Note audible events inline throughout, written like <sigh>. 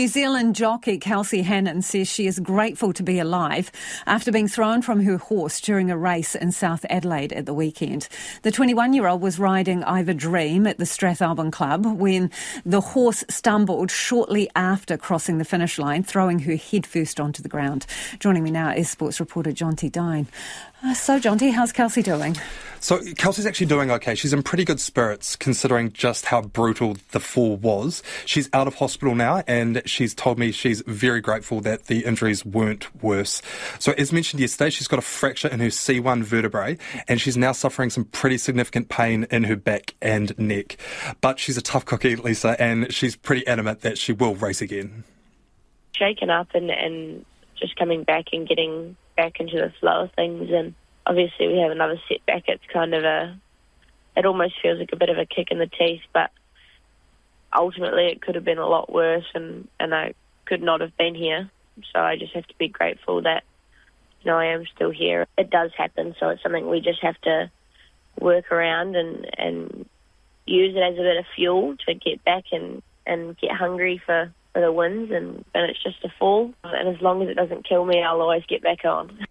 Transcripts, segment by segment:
New Zealand jockey Kelsey Hannan says she is grateful to be alive after being thrown from her horse during a race in South Adelaide at the weekend. The 21 year old was riding Iva Dream at the Strathalbyn Cup when the horse stumbled shortly after crossing the finish line, throwing her headfirst onto the ground. Joining me now is sports reporter Jonty Dine. Uh, so, Jonty, how's Kelsey doing? So Kelsey's actually doing okay. She's in pretty good spirits considering just how brutal the fall was. She's out of hospital now and she's told me she's very grateful that the injuries weren't worse. So as mentioned yesterday, she's got a fracture in her C1 vertebrae and she's now suffering some pretty significant pain in her back and neck. But she's a tough cookie, Lisa, and she's pretty adamant that she will race again. Shaken up and, and just coming back and getting back into the flow of things and obviously we have another setback. It's kind of a, it almost feels like a bit of a kick in the teeth, but ultimately it could have been a lot worse, and and I could not have been here. So I just have to be grateful that you know I am still here. It does happen, so it's something we just have to work around and and use it as a bit of fuel to get back and and get hungry for for the wins and, and it's just a fall and as long as it doesn't kill me I'll always get back on. <laughs>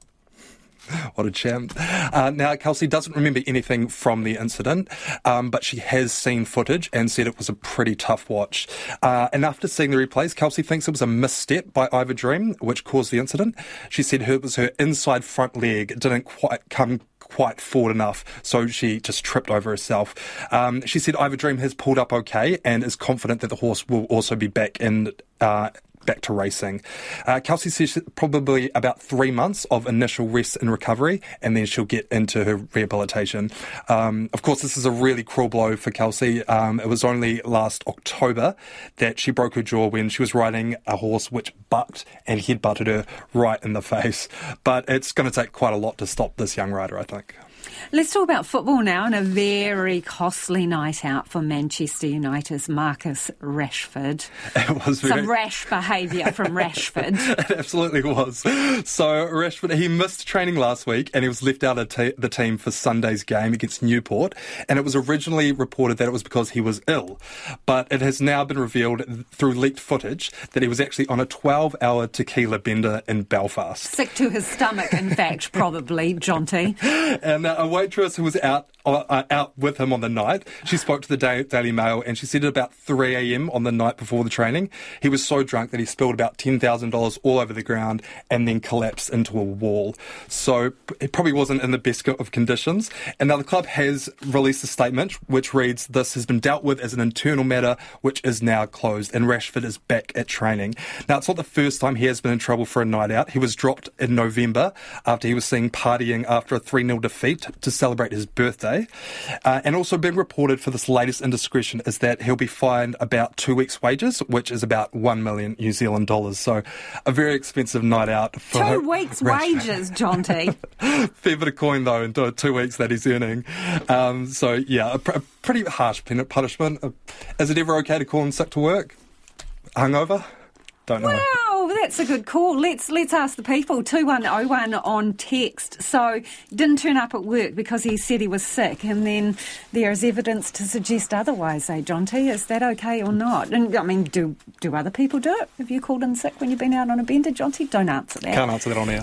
<laughs> What a champ. Uh, now, Kelsey doesn't remember anything from the incident, um, but she has seen footage and said it was a pretty tough watch. Uh, and after seeing the replays, Kelsey thinks it was a misstep by Iva Dream, which caused the incident. She said it was her inside front leg didn't quite come quite forward enough, so she just tripped over herself. Um, she said Iva Dream has pulled up okay and is confident that the horse will also be back in uh, back to racing. Uh, Kelsey says probably about three months of initial rest and recovery, and then she'll get into her rehabilitation. Um, of course, this is a really cruel blow for Kelsey. Um, it was only last October that she broke her jaw when she was riding a horse which bucked and head butted her right in the <laughs> face. But it's going to take quite a lot to stop this young rider, I think. Let's talk about football now and a very costly night out for Manchester United's Marcus Rashford. <laughs> It was very... some rash behaviour from <laughs> Rashford. it absolutely was. So Rashford, he missed training last week and he was left out of t- the team for Sunday's game against Newport. And it was originally reported that it was because he was ill, but it has now been revealed through leaked footage that he was actually on a 12-hour tequila bender in Belfast. Sick to his stomach, in fact, probably, Jonty. <laughs> And uh, waitress who was out uh, uh, out with him on the night. She spoke to the Daily Mail and she said at about 3 a.m. on the night before the training, he was so drunk that he spilled about $10,000 all over the ground and then collapsed into a wall. So it probably wasn't in the best of conditions. And now the club has released a statement which reads, This has been dealt with as an internal matter which is now closed and Rashford is back at training. Now it's not the first time he has been in trouble for a night out. He was dropped in November after he was seen partying after a 3 0 defeat to celebrate his birthday. Uh, and also being reported for this latest indiscretion is that he'll be fined about two weeks' wages, which is about one million New Zealand dollars. So a very expensive night out for two weeks' <laughs> wages, Jonty. <laughs> Fair bit of coin though in two weeks that he's earning. Um, so yeah, a, pr- a pretty harsh punishment. Uh, is it ever okay to call in sick to work? Hungover? Don't know. Wow, that's a good call. Let's let's ask the people. Two one oh one on text. So didn't turn up at work because he said he was sick, and then there is evidence to suggest otherwise. Eh, Jonty? Is that okay or not? And I mean, do do other people do it? Have you called in sick when you've been out on a bender, Jonty? Don't answer that. Can't answer that on air.